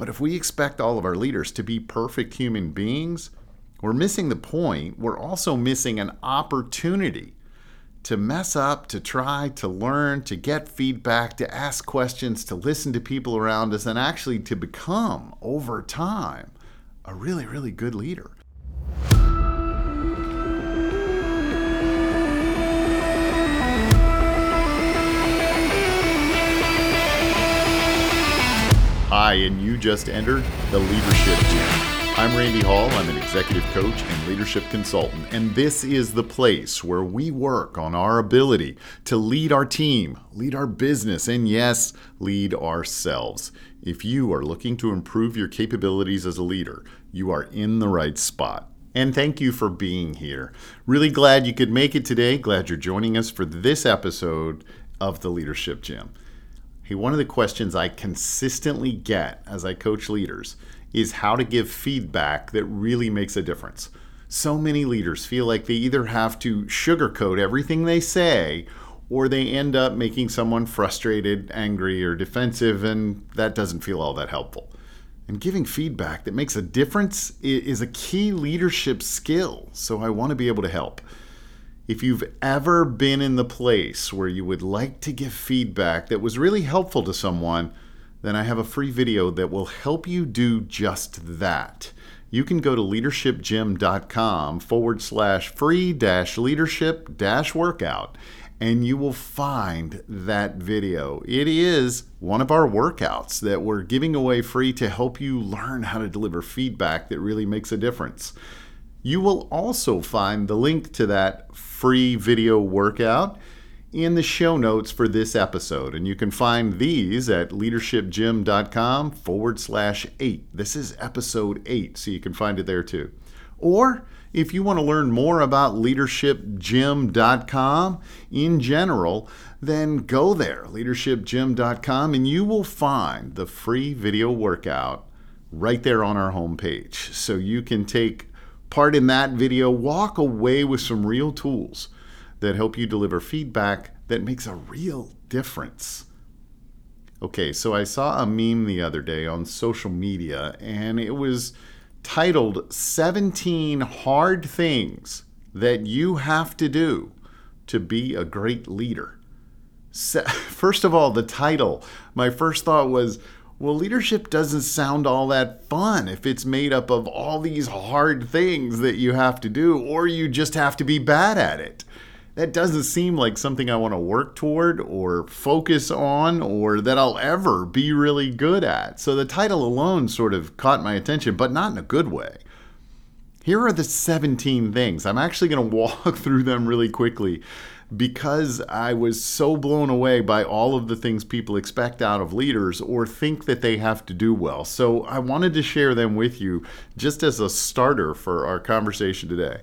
But if we expect all of our leaders to be perfect human beings, we're missing the point. We're also missing an opportunity to mess up, to try, to learn, to get feedback, to ask questions, to listen to people around us, and actually to become, over time, a really, really good leader. Hi, and you just entered the Leadership Gym. I'm Randy Hall. I'm an executive coach and leadership consultant, and this is the place where we work on our ability to lead our team, lead our business, and yes, lead ourselves. If you are looking to improve your capabilities as a leader, you are in the right spot. And thank you for being here. Really glad you could make it today. Glad you're joining us for this episode of the Leadership Gym. Hey, one of the questions I consistently get as I coach leaders is how to give feedback that really makes a difference. So many leaders feel like they either have to sugarcoat everything they say or they end up making someone frustrated, angry, or defensive, and that doesn't feel all that helpful. And giving feedback that makes a difference is a key leadership skill, so I want to be able to help. If you've ever been in the place where you would like to give feedback that was really helpful to someone, then I have a free video that will help you do just that. You can go to leadershipgym.com forward slash free dash leadership dash workout and you will find that video. It is one of our workouts that we're giving away free to help you learn how to deliver feedback that really makes a difference. You will also find the link to that free video workout in the show notes for this episode. And you can find these at leadershipgym.com forward slash eight. This is episode eight, so you can find it there too. Or if you want to learn more about leadershipgym.com in general, then go there, leadershipgym.com, and you will find the free video workout right there on our homepage. So you can take part in that video, walk away with some real tools that help you deliver feedback that makes a real difference. Okay, so I saw a meme the other day on social media, and it was titled 17 Hard Things That You Have to Do to Be a Great Leader. First of all, the title, my first thought was, well, leadership doesn't sound all that fun if it's made up of all these hard things that you have to do, or you just have to be bad at it. That doesn't seem like something I want to work toward or focus on or that I'll ever be really good at. So the title alone sort of caught my attention, but not in a good way. Here are the 17 things. I'm actually going to walk through them really quickly because I was so blown away by all of the things people expect out of leaders or think that they have to do well. So I wanted to share them with you just as a starter for our conversation today.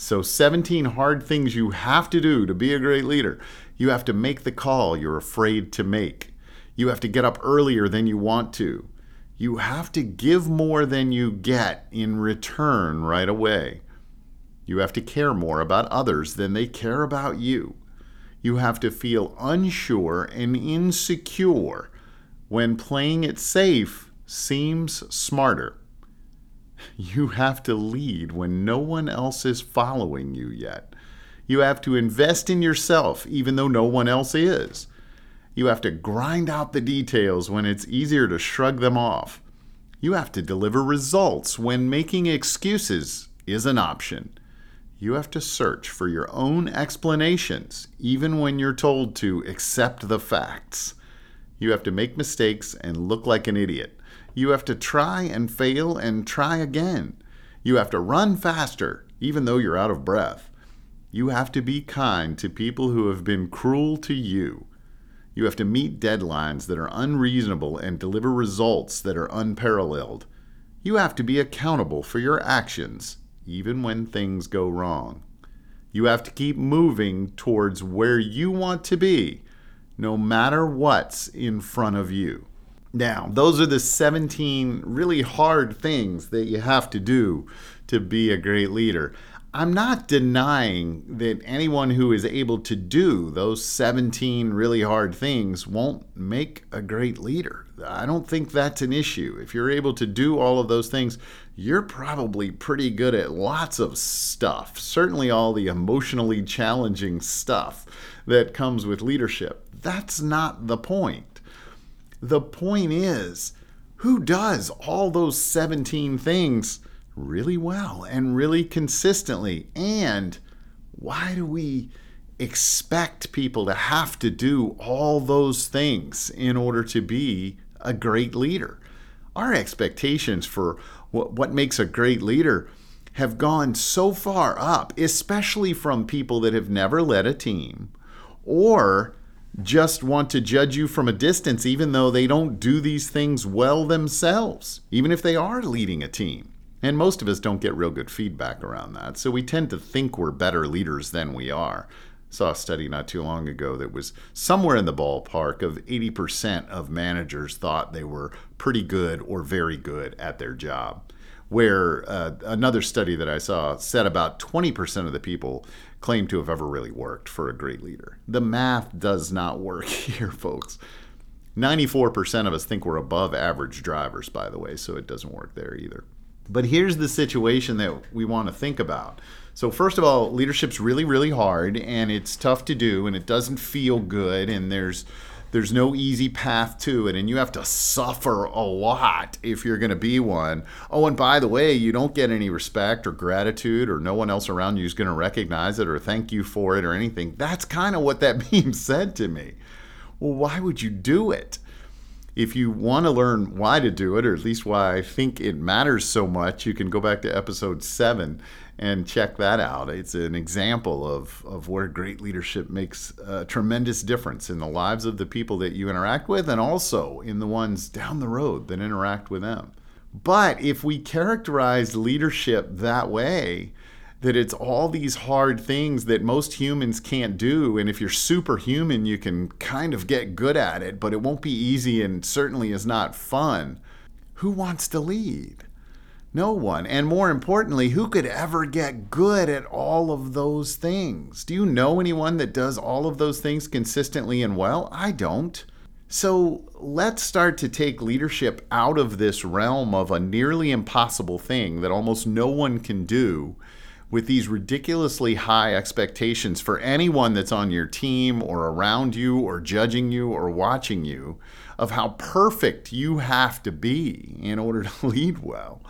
So, 17 hard things you have to do to be a great leader. You have to make the call you're afraid to make. You have to get up earlier than you want to. You have to give more than you get in return right away. You have to care more about others than they care about you. You have to feel unsure and insecure when playing it safe seems smarter. You have to lead when no one else is following you yet. You have to invest in yourself even though no one else is. You have to grind out the details when it's easier to shrug them off. You have to deliver results when making excuses is an option. You have to search for your own explanations, even when you're told to accept the facts. You have to make mistakes and look like an idiot. You have to try and fail and try again. You have to run faster, even though you're out of breath. You have to be kind to people who have been cruel to you. You have to meet deadlines that are unreasonable and deliver results that are unparalleled. You have to be accountable for your actions even when things go wrong. You have to keep moving towards where you want to be, no matter what's in front of you. Now, those are the 17 really hard things that you have to do to be a great leader. I'm not denying that anyone who is able to do those 17 really hard things won't make a great leader. I don't think that's an issue. If you're able to do all of those things, you're probably pretty good at lots of stuff, certainly all the emotionally challenging stuff that comes with leadership. That's not the point. The point is, who does all those 17 things really well and really consistently? And why do we expect people to have to do all those things in order to be a great leader? Our expectations for what, makes a great leader have gone so far up, especially from people that have never led a team or just want to judge you from a distance, even though they don't do these things well themselves, even if they are leading a team. And most of us don't get real good feedback around that. So we tend to think we're better leaders than we are. Saw a study not too long ago that was somewhere in the ballpark of 80% of managers thought they were pretty good or very good at their job. Where uh, another study that I saw said about 20% of the people claim to have ever really worked for a great leader. The math does not work here, folks. 94% of us think we're above average drivers, by the way, so it doesn't work there either. But here's the situation that we want to think about. So, first of all, leadership's really, really hard and it's tough to do and it doesn't feel good and there's there's no easy path to it, and you have to suffer a lot if you're going to be one. Oh, and by the way, you don't get any respect or gratitude, or no one else around you is going to recognize it or thank you for it or anything. That's kind of what that meme said to me. Well, why would you do it? If you want to learn why to do it, or at least why I think it matters so much, you can go back to episode seven and check that out. It's an example of, of where great leadership makes a tremendous difference in the lives of the people that you interact with and also in the ones down the road that interact with them. But if we characterize leadership that way, that it's all these hard things that most humans can't do. And if you're superhuman, you can kind of get good at it, but it won't be easy and certainly is not fun. Who wants to lead? No one. And more importantly, who could ever get good at all of those things? Do you know anyone that does all of those things consistently and well? I don't. So let's start to take leadership out of this realm of a nearly impossible thing that almost no one can do with these ridiculously high expectations for anyone that's on your team or around you or judging you or watching you of how perfect you have to be in order to lead well.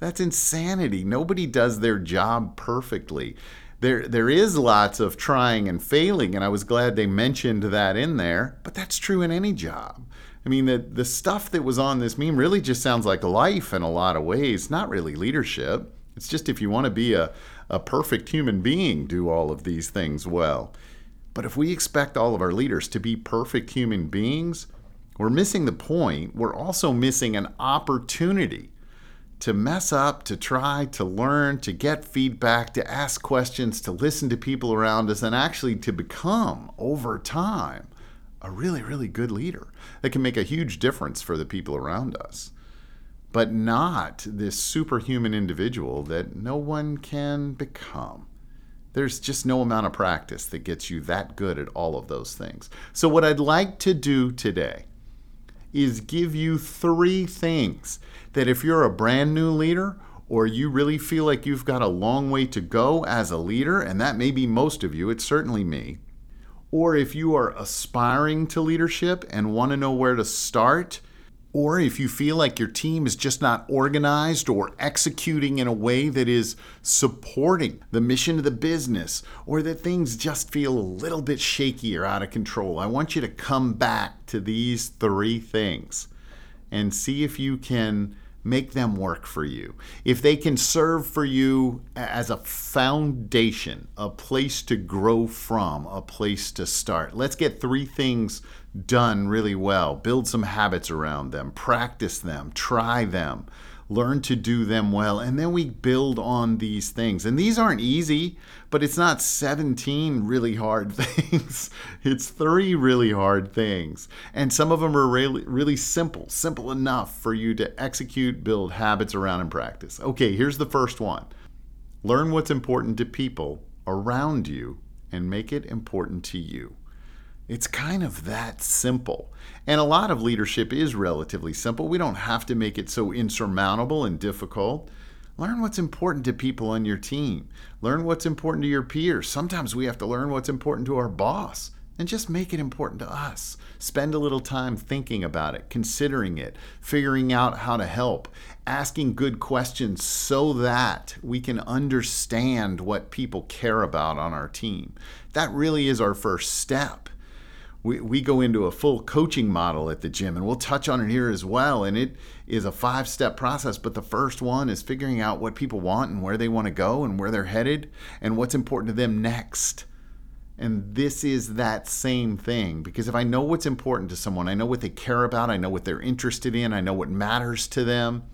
That's insanity. Nobody does their job perfectly. There, there is lots of trying and failing, and I was glad they mentioned that in there, but that's true in any job. I mean, the, the stuff that was on this meme really just sounds like life in a lot of ways, not really leadership. It's just if you want to be a, a perfect human being, do all of these things well. But if we expect all of our leaders to be perfect human beings, we're missing the point. We're also missing an opportunity to mess up, to try, to learn, to get feedback, to ask questions, to listen to people around us, and actually to become, over time, a really, really good leader that can make a huge difference for the people around us. But not this superhuman individual that no one can become. There's just no amount of practice that gets you that good at all of those things. So, what I'd like to do today is give you three things that if you're a brand new leader or you really feel like you've got a long way to go as a leader, and that may be most of you, it's certainly me, or if you are aspiring to leadership and want to know where to start, or if you feel like your team is just not organized or executing in a way that is supporting the mission of the business, or that things just feel a little bit shaky or out of control, I want you to come back to these three things and see if you can make them work for you. If they can serve for you as a foundation, a place to grow from, a place to start. Let's get three things done really well. Build some habits around them, practice them, try them learn to do them well, and then we build on these things. And these aren't easy, but it's not 17 really hard things. it's three really hard things. And some of them are really, really simple, simple enough for you to execute, build habits around, and practice. Okay, here's the first one Learn what's important to people around you and make it important to you. It's kind of that simple. And a lot of leadership is relatively simple. We don't have to make it so insurmountable and difficult. Learn what's important to people on your team. Learn what's important to your peers. Sometimes we have to learn what's important to our boss and just make it important to us. Spend a little time thinking about it, considering it, figuring out how to help, asking good questions so that we can understand what people care about on our team. That really is our first step. We, we go into a full coaching model at the gym, and we'll touch on it here as well. And it is a five step process, but the first one is figuring out what people want and where they want to go and where they're headed and what's important to them next. And this is that same thing because if I know what's important to someone, I know what they care about, I know what they're interested in, I know what matters to them.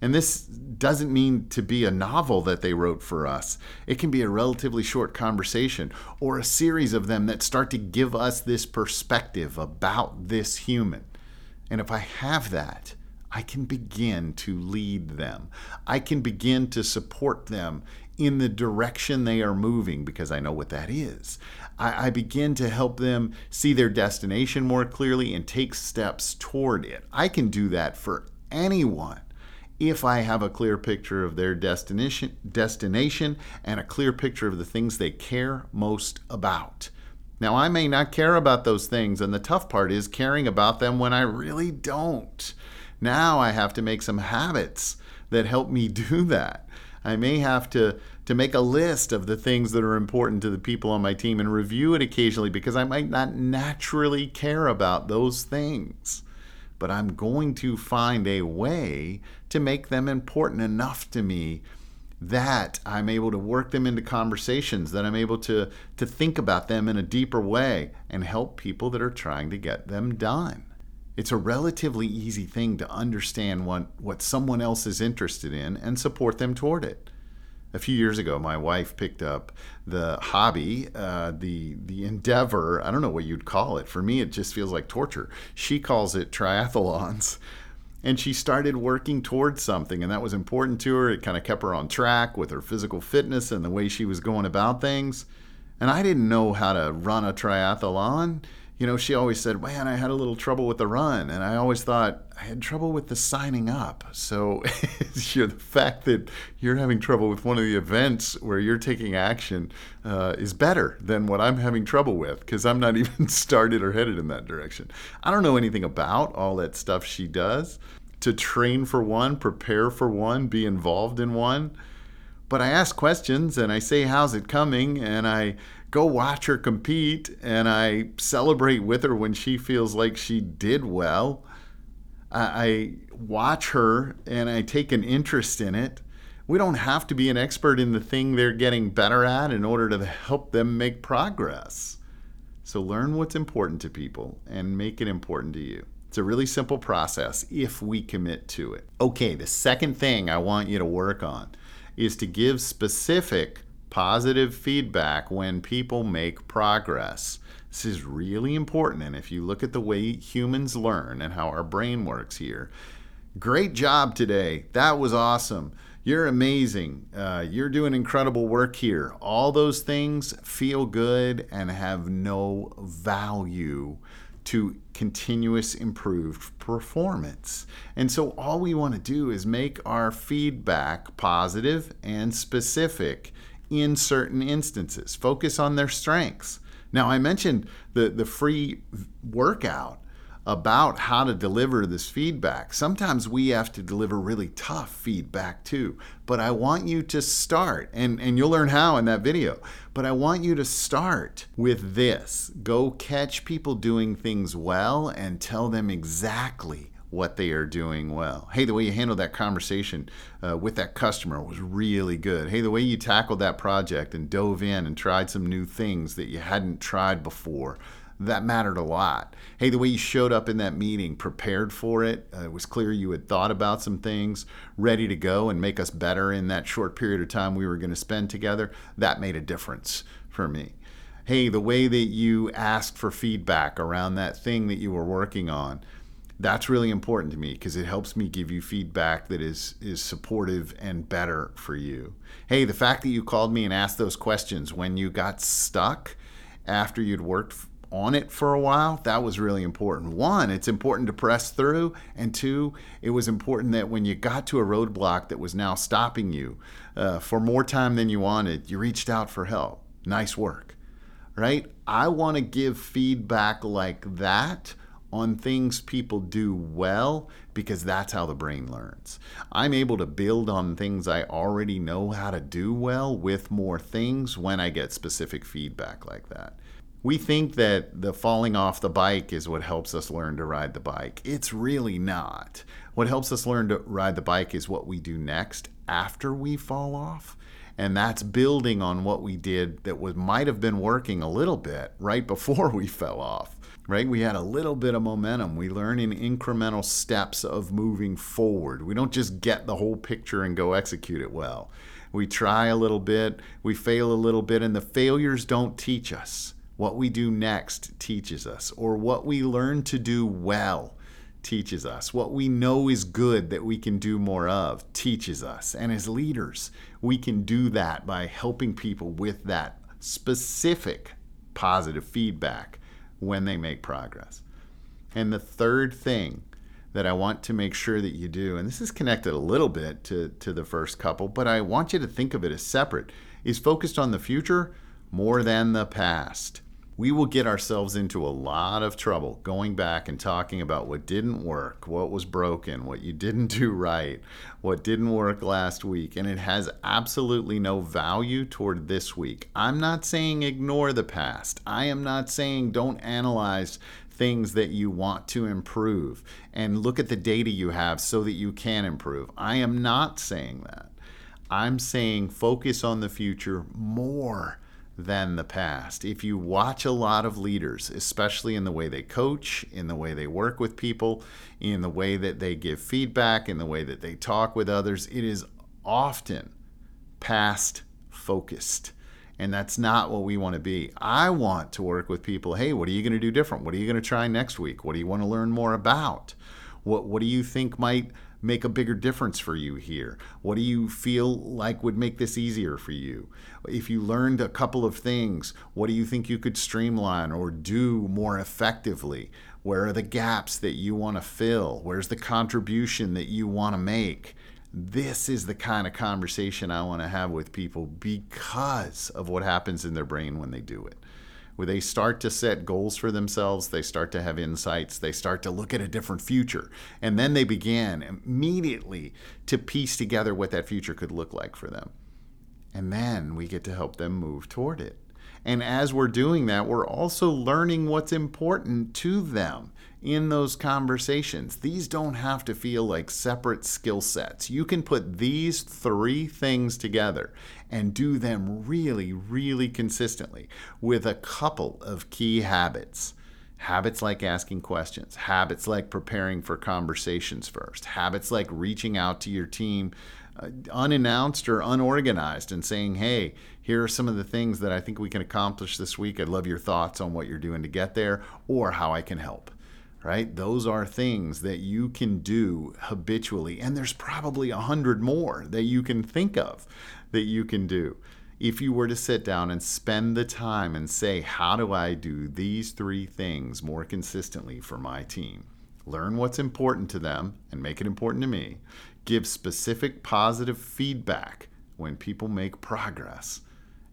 And this doesn't mean to be a novel that they wrote for us. It can be a relatively short conversation or a series of them that start to give us this perspective about this human. And if I have that, I can begin to lead them. I can begin to support them in the direction they are moving because I know what that is. I, I, begin to help them see their destination more clearly and take steps toward it. I can do that for anyone if I have a clear picture of their destination, destination and a clear picture of the things they care most about. Now, I may not care about those things, and the tough part is caring about them when I really don't. Now I have to make some habits that help me do that. I may have to to make a list of the things that are important to the people on my team and review it occasionally because I might not naturally care about those things. But I'm going to find a way to make them important enough to me that I'm able to work them into conversations, that I'm able to, to think about them in a deeper way and help people that are trying to get them done. It's a relatively easy thing to understand what, what someone else is interested in and support them toward it a few years ago, my wife picked up the hobby, uh, the the endeavor. I don't know what you'd call it. For me, it just feels like torture. She calls it triathlons, and she started working towards something, and that was important to her. It kind of kept her on track with her physical fitness and the way she was going about things. And I didn't know how to run a triathlon you know, she always said, Man, I had a little trouble with the run. And I always thought, I had trouble with the signing up. So the fact that you're having trouble with one of the events where you're taking action uh, is better than what I'm having trouble with because I'm not even started or headed in that direction. I don't know anything about all that stuff she does to train for one, prepare for one, be involved in one. But I ask questions and I say, How's it coming? And I go watch her compete and I celebrate with her when she feels like she did well. I watch her and I take an interest in it. We don't have to be an expert in the thing they're getting better at in order to help them make progress. So learn what's important to people and make it important to you. It's a really simple process if we commit to it. Okay, the second thing I want you to work on is to give specific positive feedback when people make progress. This is really important. And if you look at the way humans learn and how our brain works here, great job today. That was awesome. You're amazing. Uh, you're doing incredible work here. All those things feel good and have no value to continuous improved performance. And so all we want to do is make our feedback positive and specific in certain instances. Focus on their strengths. Now, I mentioned the, the free workout about how to deliver this feedback. Sometimes we have to deliver really tough feedback too. But I want you to start, and, and you'll learn how in that video. But I want you to start with this go catch people doing things well and tell them exactly what they are doing well. Hey, the way you handled that conversation uh, with that customer was really good. Hey, the way you tackled that project and dove in and tried some new things that you hadn't tried before, that mattered a lot. Hey, the way you showed up in that meeting, prepared for it, uh, it was clear you had thought about some things, ready to go and make us better in that short period of time we were going to spend together, that made a difference for me. Hey, the way that you asked for feedback around that thing that you were working on, That's really important to me because it helps me give you feedback that is is supportive and better for you. Hey, the fact that you called me and asked those questions when you got stuck after you'd worked on it for a while, that was really important. One, it's important to press through. And two, it was important that when you got to a roadblock that was now stopping you uh, for more time than you wanted, you reached out for help. Nice work, right? I want to give feedback like that on things people do well because that's how the brain learns. I'm able to build on things I already know how to do well with more things when I get specific feedback like that. We think that the falling off the bike is what helps us learn to ride the bike. It's really not. What helps us learn to ride the bike is what we do next after we fall off. And that's building on what we did that was might have been working a little bit right before we fell off. Right? We had a little bit of momentum. We learn in incremental steps of moving forward. We don't just get the whole picture and go execute it well. We try a little bit, we fail a little bit, and the failures don't teach us what we do next teaches us, or what we learn to do well teaches us. What we know is good that we can do more of teaches us. And as leaders, we can do that by helping people with that specific positive feedback when they make progress. And the third thing that I want to make sure that you do, and this is connected a little bit to, to the first couple, but I want you to think of it as separate, is focused on the future more than the past we will get ourselves into a lot of trouble going back and talking about what didn't work, what was broken, what you didn't do right, what didn't work last week, and it has absolutely no value toward this week. I'm not saying ignore the past. I am not saying don't analyze things that you want to improve and look at the data you have so that you can improve. I am not saying that. I'm saying focus on the future more than the past. If you watch a lot of leaders, especially in the way they coach, in the way they work with people, in the way that they give feedback, in the way that they talk with others, it is often past focused. And that's not what we want to be. I want to work with people. Hey, what are you going to do different? What are you going to try next week? What do you want to learn more about? What, what do you think might make a bigger difference for you here? What do you feel like would make this easier for you? If you learned a couple of things, what do you think you could streamline or do more effectively? Where are the gaps that you want to fill? Where's the contribution that you want to make? This is the kind of conversation I want to have with people because of what happens in their brain when they do it where they start to set goals for themselves, they start to have insights, they start to look at a different future. And then they begin immediately to piece together what that future could look like for them. And then we get to help them move toward it. And as we're doing that, we're also learning what's important to them in those conversations. These don't have to feel like separate skill sets. You can put these three things together and do them really, really consistently with a couple of key habits. Habits like asking questions, habits like preparing for conversations first, habits like reaching out to your team uh, unannounced or unorganized and saying, hey, here are some of the things that I think we can accomplish this week. I'd love your thoughts on what you're doing to get there or how I can help. Right? Those are things that you can do habitually. And there's probably a hundred more that you can think of that you can do. If you were to sit down and spend the time and say, How do I do these three things more consistently for my team? Learn what's important to them and make it important to me give specific positive feedback when people make progress,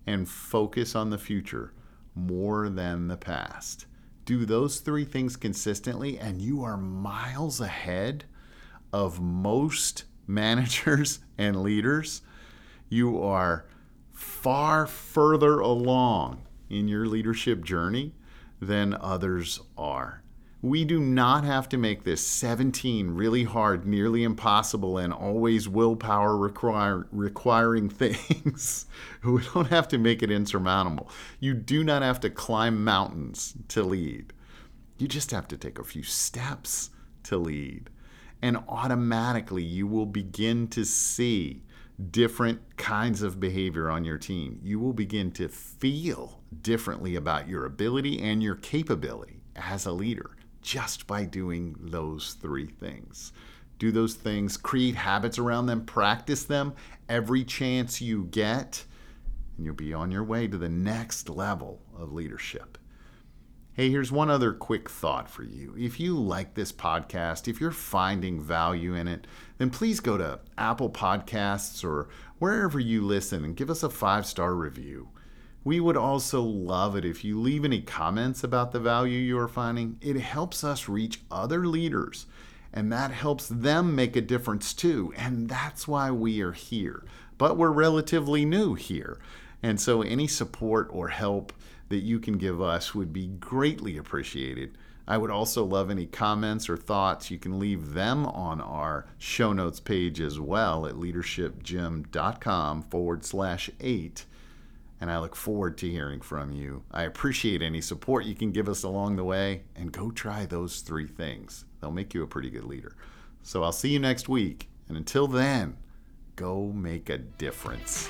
and focus on the future more than the past. Do those three things consistently, and you are miles ahead of most managers and leaders. You are far further along in your leadership journey than others are. We do not have to make this 17 really hard, nearly impossible, and always willpower require, requiring things. we don't have to make it insurmountable. You do not have to climb mountains to lead. You just have to take a few steps to lead. And automatically, you will begin to see different kinds of behavior on your team. You will begin to feel differently about your ability and your capability as a leader just by doing those three things. Do those things, create habits around them, practice them every chance you get, and you'll be on your way to the next level of leadership. Hey, here's one other quick thought for you. If you like this podcast, if you're finding value in it, then please go to Apple Podcasts or wherever you listen and give us a five star review. We would also love it if you leave any comments about the value you are finding. It helps us reach other leaders, and that helps them make a difference too. And that's why we are here. But we're relatively new here. And so any support or help that you can give us would be greatly appreciated. I would also love any comments or thoughts. You can leave them on our show notes page as well at leadershipgym.com forward slash eight. And I look forward to hearing from you. I appreciate any support you can give us along the way. And go try those three things, they'll make you a pretty good leader. So I'll see you next week. And until then, go make a difference.